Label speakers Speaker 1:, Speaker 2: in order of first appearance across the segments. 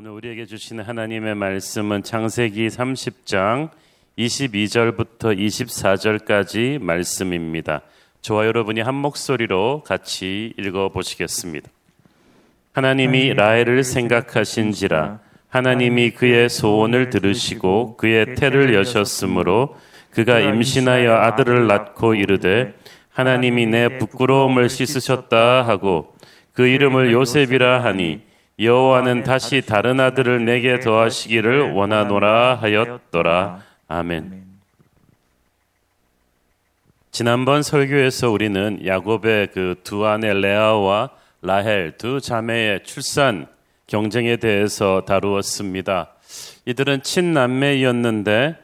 Speaker 1: 오늘 우리에게 주시는 하나님의 말씀은 창세기 30장 22절부터 24절까지 말씀입니다. 저와 여러분이 한 목소리로 같이 읽어 보시겠습니다. 하나님이 라헬을 생각하신지라 하나님이 그의 소원을 들으시고 그의 태를 여셨으므로 그가 임신하여 아들을 낳고 이르되 하나님이 내 부끄러움을 씻으셨다 하고 그 이름을 요셉이라 하니 여호와는 다시 다른 아들을 내게 더하시기를 원하노라 하였더라. 아멘. 지난번 설교에서 우리는 야곱의 그 두 아내 레아와 라헬 두 자매의 출산 경쟁에 대해서 다루었습니다. 이들은 친남매이었는데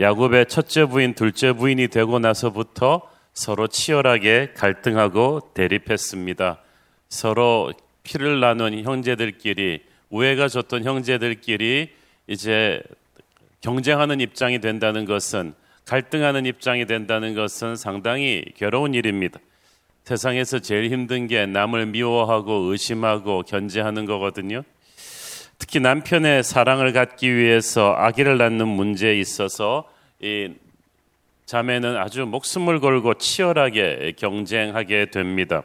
Speaker 1: 야곱의 첫째 부인, 둘째 부인이 되고 나서부터 서로 치열하게 갈등하고 대립했습니다. 서로 피를 나눈 형제들끼리 우애가 졌던 형제들끼리 이제 경쟁하는 입장이 된다는 것은 갈등하는 입장이 된다는 것은 상당히 괴로운 일입니다. 세상에서 제일 힘든 게 남을 미워하고 의심하고 견제하는 거거든요. 특히 남편의 사랑을 갖기 위해서 아기를 낳는 문제에 있어서 이 자매는 아주 목숨을 걸고 치열하게 경쟁하게 됩니다.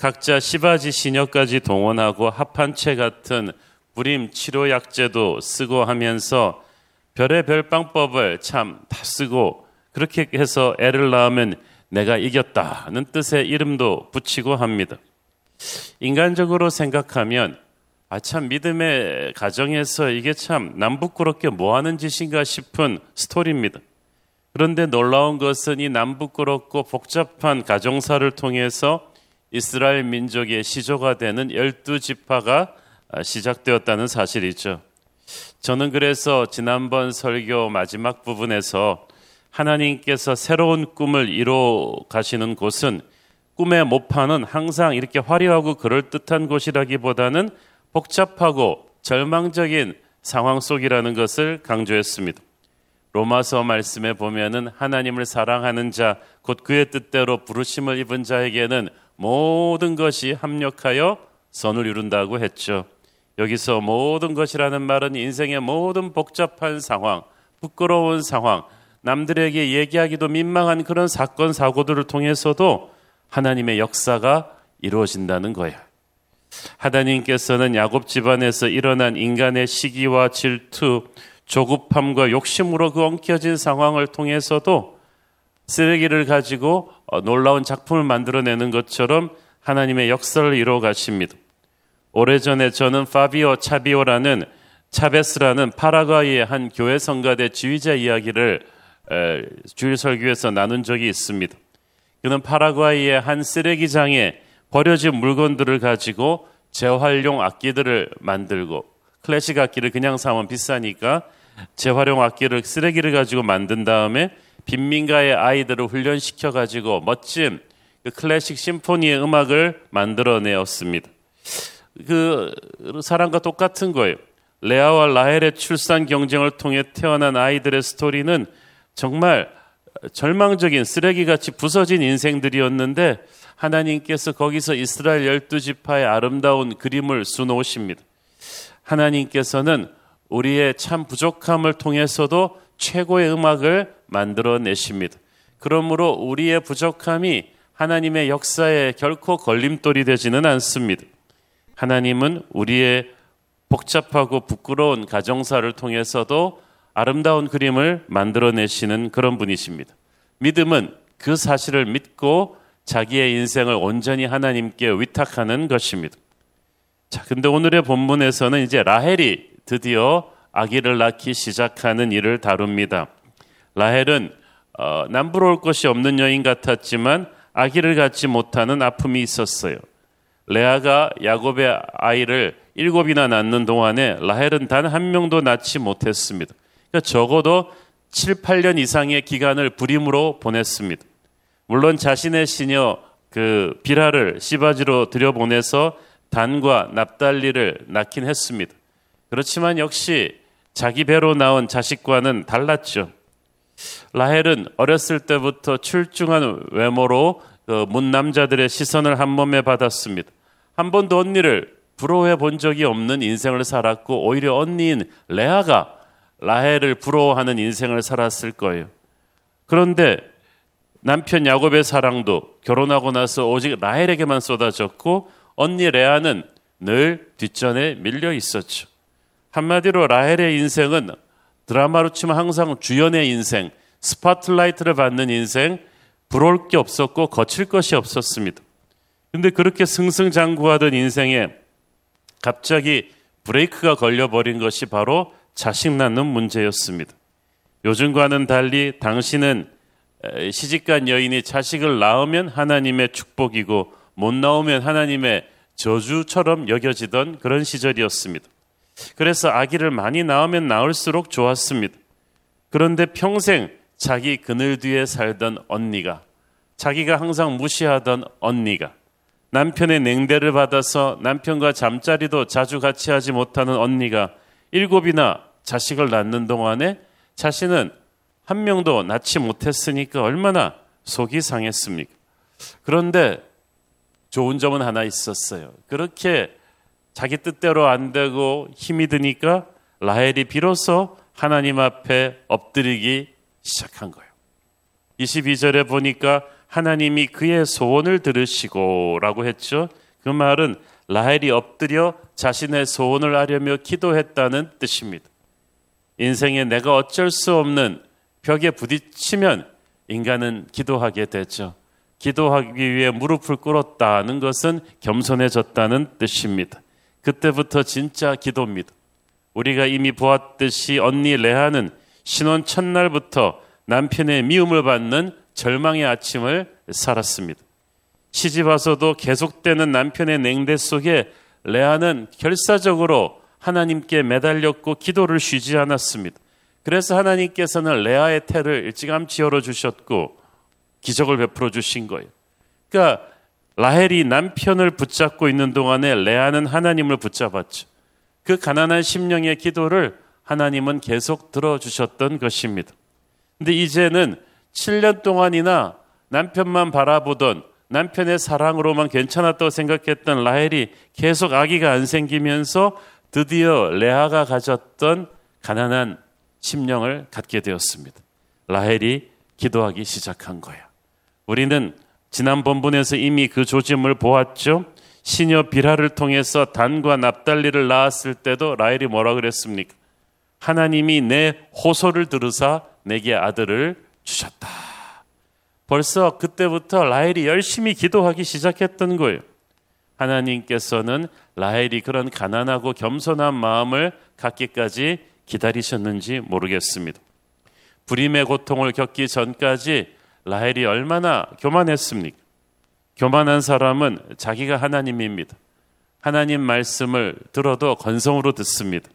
Speaker 1: 각자 시바지 시녀까지 동원하고 합한채 같은 불임 치료 약제도 쓰고 하면서 별의 별 방법을 참 다 쓰고 그렇게 해서 애를 낳으면 내가 이겼다는 뜻의 이름도 붙이고 합니다. 인간적으로 생각하면 아 참 믿음의 가정에서 이게 참 남부끄럽게 뭐 하는 짓인가 싶은 스토리입니다. 그런데 놀라운 것은 이 남부끄럽고 복잡한 가정사를 통해서 이스라엘 민족의 시조가 되는 열두 지파가 시작되었다는 사실이죠. 저는 그래서 지난번 설교 마지막 부분에서 하나님께서 새로운 꿈을 이뤄 가시는 곳은 꿈의 모판은 항상 이렇게 화려하고 그럴듯한 곳이라기보다는 복잡하고 절망적인 상황 속이라는 것을 강조했습니다. 로마서 말씀에 보면은 하나님을 사랑하는 자, 곧 그의 뜻대로 부르심을 입은 자에게는 모든 것이 합력하여 선을 이룬다고 했죠. 여기서 모든 것이라는 말은 인생의 모든 복잡한 상황, 부끄러운 상황, 남들에게 얘기하기도 민망한 그런 사건, 사고들을 통해서도 하나님의 역사가 이루어진다는 거예요. 하나님께서는 야곱 집안에서 일어난 인간의 시기와 질투, 조급함과 욕심으로 그 엉켜진 상황을 통해서도 쓰레기를 가지고 어, 놀라운 작품을 만들어내는 것처럼 하나님의 역사를 이루어 가십니다. 오래전에 저는 파비오 차비오라는 차베스라는 파라과이의 한 교회 성가대 지휘자 이야기를 주일 설교에서 나눈 적이 있습니다. 그는 파라과이의 한 쓰레기장에 버려진 물건들을 가지고 재활용 악기들을 만들고 클래식 악기를 그냥 사면 비싸니까 재활용 악기를 쓰레기를 가지고 만든 다음에 빈민가의 아이들을 훈련시켜 가지고 멋진 그 클래식 심포니의 음악을 만들어내었습니다. 그 사람과 똑같은 거예요. 레아와 라헬의 출산 경쟁을 통해 태어난 아이들의 스토리는 정말 절망적인 쓰레기같이 부서진 인생들이었는데 하나님께서 거기서 이스라엘 열두 지파의 아름다운 그림을 수놓으십니다. 하나님께서는 우리의 참 부족함을 통해서도 최고의 음악을 만들어내십니다. 그러므로 우리의 부족함이 하나님의 역사에 결코 걸림돌이 되지는 않습니다. 하나님은 우리의 복잡하고 부끄러운 가정사를 통해서도 아름다운 그림을 만들어내시는 그런 분이십니다. 믿음은 그 사실을 믿고 자기의 인생을 온전히 하나님께 위탁하는 것입니다. 자, 근데 오늘의 본문에서는 이제 라헬이 드디어 아기를 낳기 시작하는 일을 다룹니다. 라헬은 어, 남부러울 것이 없는 여인 같았지만 아기를 갖지 못하는 아픔이 있었어요. 레아가 야곱의 아이를 일곱이나 낳는 동안에 라헬은 단 한 명도 낳지 못했습니다. 그러니까 적어도 7, 8년 이상의 기간을 불임으로 보냈습니다. 물론 자신의 시녀 그 비라를 시바지로 들여보내서 단과 납달리를 낳긴 했습니다. 그렇지만 역시 자기 배로 나온 자식과는 달랐죠. 라헬은 어렸을 때부터 출중한 외모로 그 문 남자들의 시선을 한 몸에 받았습니다. 한 번도 언니를 부러워해 본 적이 없는 인생을 살았고 오히려 언니인 레아가 라헬을 부러워하는 인생을 살았을 거예요. 그런데 남편 야곱의 사랑도 결혼하고 나서 오직 라헬에게만 쏟아졌고 언니 레아는 늘 뒷전에 밀려 있었죠. 한마디로 라헬의 인생은 드라마로 치면 항상 주연의 인생, 스포트라이트를 받는 인생, 부러울 게 없었고 거칠 것이 없었습니다. 근데 그렇게 승승장구하던 인생에 갑자기 브레이크가 걸려버린 것이 바로 자식 낳는 문제였습니다. 요즘과는 달리 당신은 시집간 여인이 자식을 낳으면 하나님의 축복이고 못 낳으면 하나님의 저주처럼 여겨지던 그런 시절이었습니다. 그래서 아기를 많이 낳으면 낳을수록 좋았습니다. 그런데 평생 자기 그늘 뒤에 살던 언니가 자기가 항상 무시하던 언니가 남편의 냉대를 받아서 남편과 잠자리도 자주 같이 하지 못하는 언니가 일곱이나 자식을 낳는 동안에 자신은 한 명도 낳지 못했으니까 얼마나 속이 상했습니까? 그런데 좋은 점은 하나 있었어요. 그렇게 자기 뜻대로 안 되고 힘이 드니까 라헬이 비로소 하나님 앞에 엎드리기 시작한 거예요. 22절에 보니까 하나님이 그의 소원을 들으시고 라고 했죠. 그 말은 라헬이 엎드려 자신의 소원을 하려며 기도했다는 뜻입니다. 인생에 내가 어쩔 수 없는 벽에 부딪히면 인간은 기도하게 되죠. 기도하기 위해 무릎을 꿇었다는 것은 겸손해졌다는 뜻입니다. 그때부터 진짜 기도입니다. 우리가 이미 보았듯이 언니 레아는 신혼 첫날부터 남편의 미움을 받는 절망의 아침을 살았습니다. 시집 와서도 계속되는 남편의 냉대 속에 레아는 결사적으로 하나님께 매달렸고 기도를 쉬지 않았습니다. 그래서 하나님께서는 레아의 태를 일찌감치 열어주셨고 기적을 베풀어 주신 거예요. 그러니까 라헬이 남편을 붙잡고 있는 동안에 레아는 하나님을 붙잡았죠. 그 가난한 심령의 기도를 하나님은 계속 들어주셨던 것입니다. 근데 이제는 7년 동안이나 남편만 바라보던 남편의 사랑으로만 괜찮았다고 생각했던 라헬이 계속 아기가 안 생기면서 드디어 레아가 가졌던 가난한 심령을 갖게 되었습니다. 라헬이 기도하기 시작한 거야. 우리는 지난 본문에서 이미 그 조짐을 보았죠. 시녀 비라를 통해서 단과 납달리를 낳았을 때도 라헬이 뭐라 그랬습니까? 하나님이 내 호소를 들으사 내게 아들을 주셨다. 벌써 그때부터 라헬이 열심히 기도하기 시작했던 거예요. 하나님께서는 라헬이 그런 가난하고 겸손한 마음을 갖기까지 기다리셨는지 모르겠습니다. 불임의 고통을 겪기 전까지 라헬이 얼마나 교만했습니까? 교만한 사람은 자기가 하나님입니다. 하나님 말씀을 들어도 건성으로 듣습니다.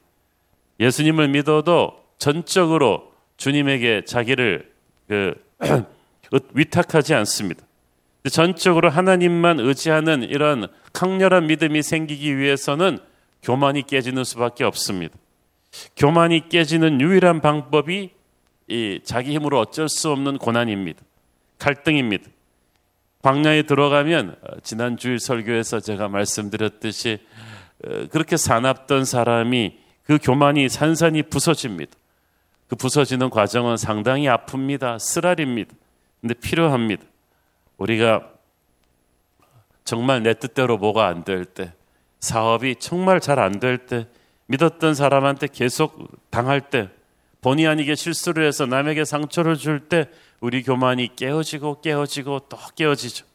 Speaker 1: 예수님을 믿어도 전적으로 주님에게 자기를 그 위탁하지 않습니다. 전적으로 하나님만 의지하는 이런 강렬한 믿음이 생기기 위해서는 교만이 깨지는 수밖에 없습니다. 교만이 깨지는 유일한 방법이 이 자기 힘으로 어쩔 수 없는 고난입니다. 갈등입니다. 광야에 들어가면 어, 지난 주일 설교에서 제가 말씀드렸듯이 어, 그렇게 사납던 사람이 그 교만이 산산이 부서집니다. 그 부서지는 과정은 상당히 아픕니다. 쓰라립니다. 근데 필요합니다. 우리가 정말 내 뜻대로 뭐가 안 될 때, 사업이 정말 잘 안 될 때, 믿었던 사람한테 계속 당할 때, 본의 아니게 실수를 해서 남에게 상처를 줄 때, 우리 교만이 깨어지고 깨어지고 또 깨어지죠.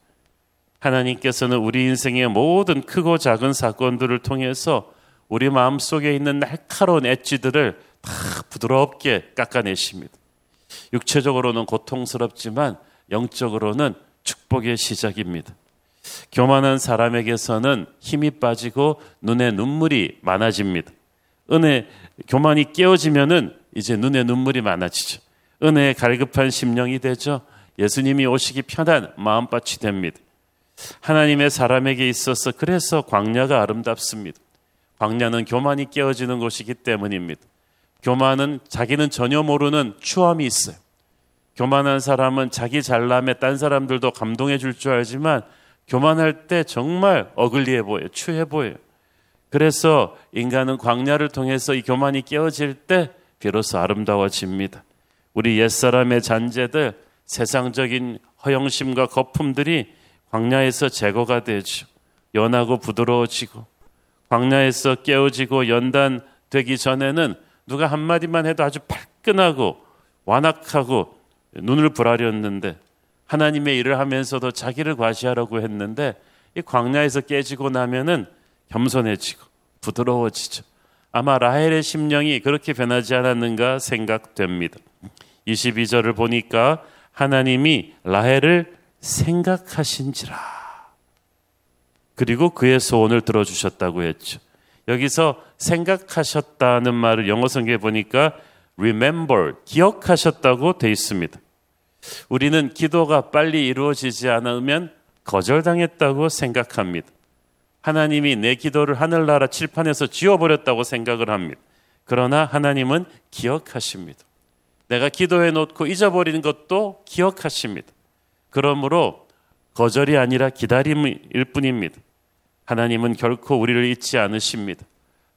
Speaker 1: 하나님께서는 우리 인생의 모든 크고 작은 사건들을 통해서 우리 마음 속에 있는 날카로운 엣지들을 다 부드럽게 깎아내십니다. 육체적으로는 고통스럽지만 영적으로는 축복의 시작입니다. 교만한 사람에게서는 힘이 빠지고 눈에 눈물이 많아집니다. 은혜, 교만이 깨어지면은 이제 눈에 눈물이 많아지죠. 은혜에 갈급한 심령이 되죠. 예수님이 오시기 편한 마음밭이 됩니다. 하나님의 사람에게 있어서 그래서 광야가 아름답습니다. 광야는 교만이 깨어지는 곳이기 때문입니다. 교만은 자기는 전혀 모르는 추함이 있어요. 교만한 사람은 자기 잘남에 딴 사람들도 감동해 줄 줄 알지만 교만할 때 정말 어글리해 보여요. 추해 보여요. 그래서 인간은 광야를 통해서 이 교만이 깨어질 때 비로소 아름다워집니다. 우리 옛사람의 잔재들, 세상적인 허영심과 거품들이 광야에서 제거가 되죠. 연하고 부드러워지고 광야에서 깨어지고 연단되기 전에는 누가 한마디만 해도 아주 발끈하고 완악하고 눈을 부라렸는데 하나님의 일을 하면서도 자기를 과시하려고 했는데 이 광야에서 깨지고 나면은 겸손해지고 부드러워지죠. 아마 라헬의 심령이 그렇게 변하지 않았는가 생각됩니다. 22절을 보니까 하나님이 라헬을 생각하신지라. 그리고 그의 소원을 들어주셨다고 했죠. 여기서 생각하셨다는 말을 영어 성경에 보니까 remember, 기억하셨다고 돼 있습니다. 우리는 기도가 빨리 이루어지지 않으면 거절당했다고 생각합니다. 하나님이 내 기도를 하늘나라 칠판에서 지워버렸다고 생각을 합니다. 그러나 하나님은 기억하십니다. 내가 기도해 놓고 잊어버리는 것도 기억하십니다. 그러므로 거절이 아니라 기다림일 뿐입니다. 하나님은 결코 우리를 잊지 않으십니다.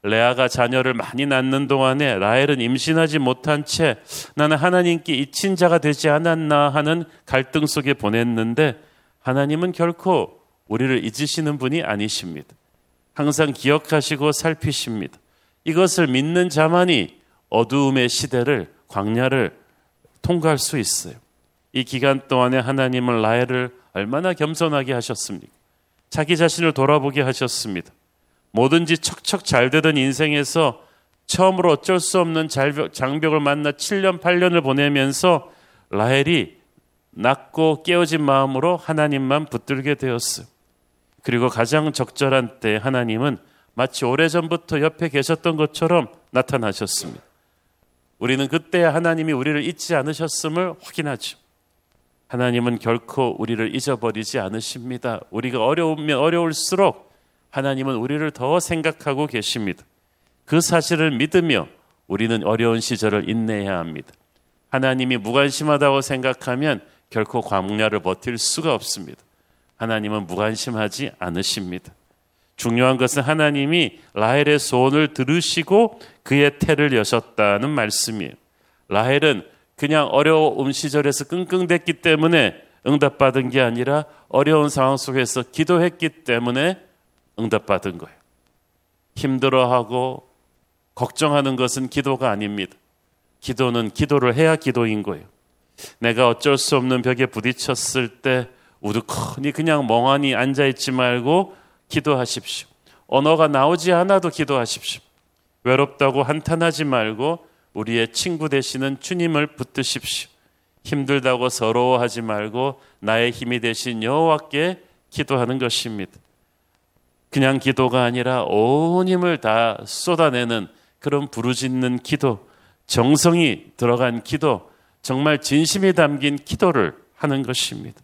Speaker 1: 레아가 자녀를 많이 낳는 동안에 라헬은 임신하지 못한 채 나는 하나님께 잊힌 자가 되지 않았나 하는 갈등 속에 보냈는데 하나님은 결코 우리를 잊으시는 분이 아니십니다. 항상 기억하시고 살피십니다. 이것을 믿는 자만이 어두움의 시대를 광야를 통과할 수 있어요. 이 기간 동안에 하나님은 라헬을 얼마나 겸손하게 하셨습니까? 자기 자신을 돌아보게 하셨습니다. 뭐든지 척척 잘 되던 인생에서 처음으로 어쩔 수 없는 장벽을 만나 7년, 8년을 보내면서 라헬이 낮고 깨어진 마음으로 하나님만 붙들게 되었어요. 그리고 가장 적절한 때 하나님은 마치 오래전부터 옆에 계셨던 것처럼 나타나셨습니다. 우리는 그때 하나님이 우리를 잊지 않으셨음을 확인하죠. 하나님은 결코 우리를 잊어버리지 않으십니다. 우리가 어려우면 어려울수록 하나님은 우리를 더 생각하고 계십니다. 그 사실을 믿으며 우리는 어려운 시절을 인내해야 합니다. 하나님이 무관심하다고 생각하면 결코 광야를 버틸 수가 없습니다. 하나님은 무관심하지 않으십니다. 중요한 것은 하나님이 라헬의 소원을 들으시고 그의 태를 여셨다는 말씀이에요. 라헬은 그냥 어려운 시절에서 끙끙댔기 때문에 응답받은 게 아니라 어려운 상황 속에서 기도했기 때문에 응답받은 거예요. 힘들어하고 걱정하는 것은 기도가 아닙니다. 기도는 기도를 해야 기도인 거예요. 내가 어쩔 수 없는 벽에 부딪혔을 때 우두커니 그냥 멍하니 앉아있지 말고 기도하십시오. 언어가 나오지 않아도 기도하십시오. 외롭다고 한탄하지 말고 우리의 친구 되시는 주님을 붙드십시오. 힘들다고 서러워하지 말고 나의 힘이 되신 여호와께 기도하는 것입니다. 그냥 기도가 아니라 온 힘을 다 쏟아내는 그런 부르짖는 기도, 정성이 들어간 기도, 정말 진심이 담긴 기도를 하는 것입니다.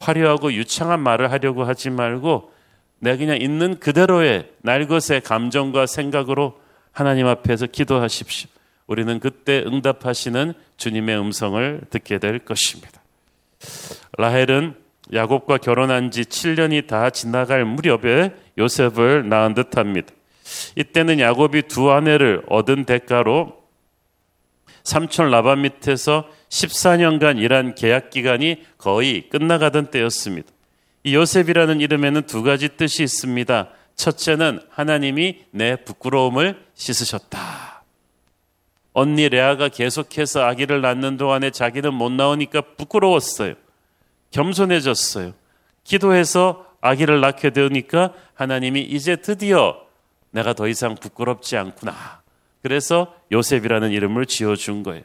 Speaker 1: 화려하고 유창한 말을 하려고 하지 말고 내 그냥 있는 그대로의 날것의 감정과 생각으로 하나님 앞에서 기도하십시오. 우리는 그때 응답하시는 주님의 음성을 듣게 될 것입니다. 라헬은 야곱과 결혼한 지 7년이 다 지나갈 무렵에 요셉을 낳은 듯합니다. 이때는 야곱이 두 아내를 얻은 대가로 삼촌 라반 밑에서 14년간 일한 계약 기간이 거의 끝나가던 때였습니다. 이 요셉이라는 이름에는 두 가지 뜻이 있습니다. 첫째는 하나님이 내 부끄러움을 씻으셨다. 언니 레아가 계속해서 아기를 낳는 동안에 자기는 못 나오니까 부끄러웠어요. 겸손해졌어요. 기도해서 아기를 낳게 되니까 하나님이 이제 드디어 내가 더 이상 부끄럽지 않구나. 그래서 요셉이라는 이름을 지어준 거예요.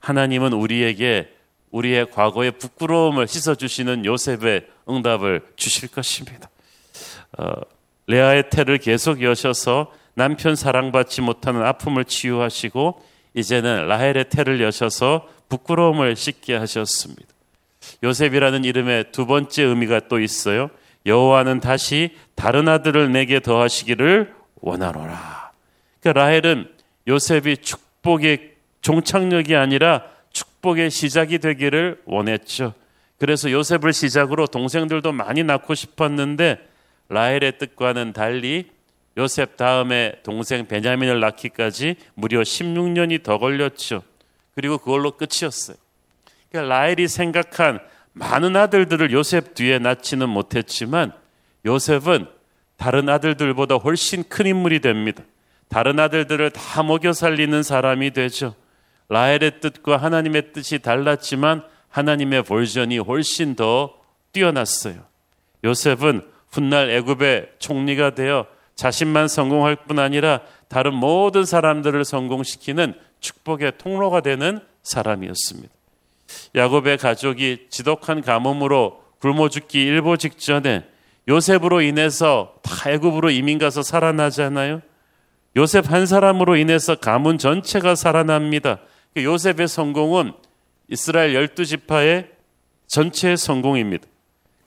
Speaker 1: 하나님은 우리에게 우리의 과거의 부끄러움을 씻어주시는 요셉의 응답을 주실 것입니다. 어, 레아의 태를 계속 여셔서 남편 사랑받지 못하는 아픔을 치유하시고 이제는 라헬의 태를 여셔서 부끄러움을 씻게 하셨습니다. 요셉이라는 이름의 두 번째 의미가 또 있어요. 여호와는 다시 다른 아들을 내게 더하시기를 원하노라. 그러니까 라헬은 요셉이 축복의 종착역이 아니라 축복의 시작이 되기를 원했죠. 그래서 요셉을 시작으로 동생들도 많이 낳고 싶었는데 라헬의 뜻과는 달리 요셉 다음에 동생 베냐민을 낳기까지 무려 16년이 더 걸렸죠. 그리고 그걸로 끝이었어요. 그러니까 라헬이 생각한 많은 아들들을 요셉 뒤에 낳지는 못했지만 요셉은 다른 아들들보다 훨씬 큰 인물이 됩니다. 다른 아들들을 다 먹여 살리는 사람이 되죠. 라헬의 뜻과 하나님의 뜻이 달랐지만 하나님의 볼전이 훨씬 더 뛰어났어요. 요셉은 훗날 애굽의 총리가 되어 자신만 성공할 뿐 아니라 다른 모든 사람들을 성공시키는 축복의 통로가 되는 사람이었습니다. 야곱의 가족이 지독한 가뭄으로 굶어 죽기 일보 직전에 요셉으로 인해서 다 애굽으로 이민 가서 살아나잖아요. 요셉 한 사람으로 인해서 가문 전체가 살아납니다. 그 요셉의 성공은 이스라엘 열두 지파의 전체의 성공입니다.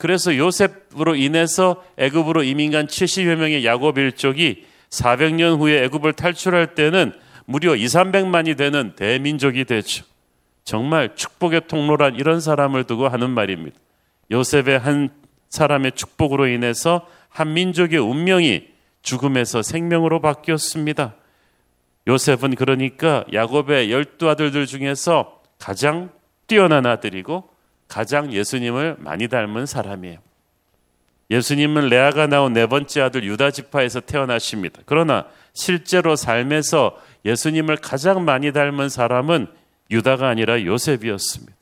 Speaker 1: 그래서 요셉으로 인해서 애굽으로 이민 간 70여 명의 야곱 일족이 400년 후에 애굽을 탈출할 때는 무려 2, 300만이 되는 대민족이 되죠. 정말 축복의 통로란 이런 사람을 두고 하는 말입니다. 요셉의 한 사람의 축복으로 인해서 한 민족의 운명이 죽음에서 생명으로 바뀌었습니다. 요셉은 그러니까 야곱의 열두 아들들 중에서 가장 뛰어난 아들이고 가장 예수님을 많이 닮은 사람이에요. 예수님은 레아가 나온 네 번째 아들 유다 지파에서 태어나십니다. 그러나 실제로 삶에서 예수님을 가장 많이 닮은 사람은 유다가 아니라 요셉이었습니다.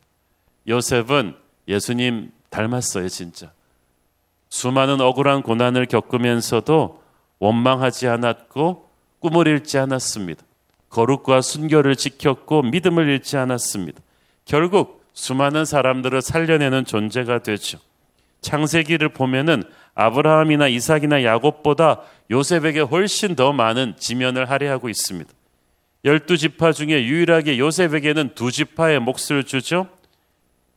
Speaker 1: 요셉은 예수님 닮았어요, 진짜. 수많은 억울한 고난을 겪으면서도 원망하지 않았고 꿈을 잃지 않았습니다. 거룩과 순결을 지켰고 믿음을 잃지 않았습니다. 결국 수많은 사람들을 살려내는 존재가 되죠. 창세기를 보면은 아브라함이나 이삭이나 야곱보다 요셉에게 훨씬 더 많은 지면을 할애하고 있습니다. 열두 지파 중에 유일하게 요셉에게는 두 지파의 몫을 주죠.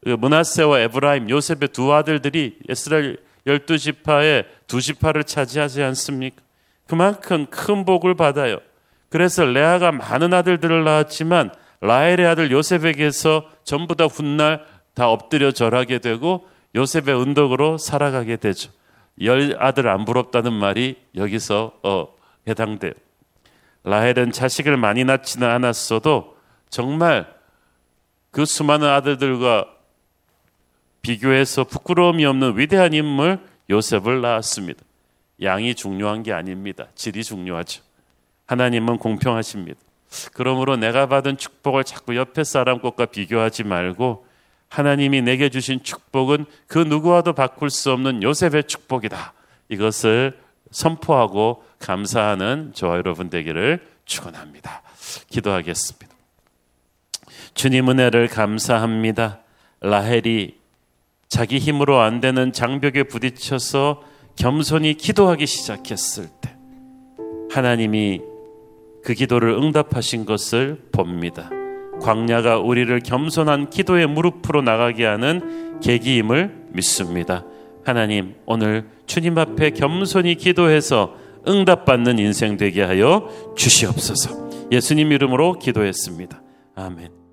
Speaker 1: 그 문하세와 에브라임, 요셉의 두 아들들이 이스라엘 열두 지파의 두 지파를 차지하지 않습니까? 그만큼 큰 복을 받아요. 그래서 레아가 많은 아들들을 낳았지만 라헬의 아들 요셉에게서 전부 다 훗날 다 엎드려 절하게 되고 요셉의 은덕으로 살아가게 되죠. 열 아들 안 부럽다는 말이 여기서 어, 해당돼요. 라헬은 자식을 많이 낳지는 않았어도 정말 그 수많은 아들들과 비교해서 부끄러움이 없는 위대한 인물 요셉을 낳았습니다. 양이 중요한 게 아닙니다. 질이 중요하죠. 하나님은 공평하십니다. 그러므로 내가 받은 축복을 자꾸 옆에 사람 것과 비교하지 말고 하나님이 내게 주신 축복은 그 누구와도 바꿀 수 없는 요셉의 축복이다. 이것을 선포하고 감사하는 저와 여러분 되기를 축원합니다. 기도하겠습니다. 주님 은혜를 감사합니다. 라헬이 자기 힘으로 안 되는 장벽에 부딪혀서 겸손히 기도하기 시작했을 때 하나님이 그 기도를 응답하신 것을 봅니다. 광야가 우리를 겸손한 기도의 무릎으로 나가게 하는 계기임을 믿습니다. 하나님, 오늘 주님 앞에 겸손히 기도해서 응답받는 인생 되게 하여 주시옵소서. 예수님 이름으로 기도했습니다. 아멘.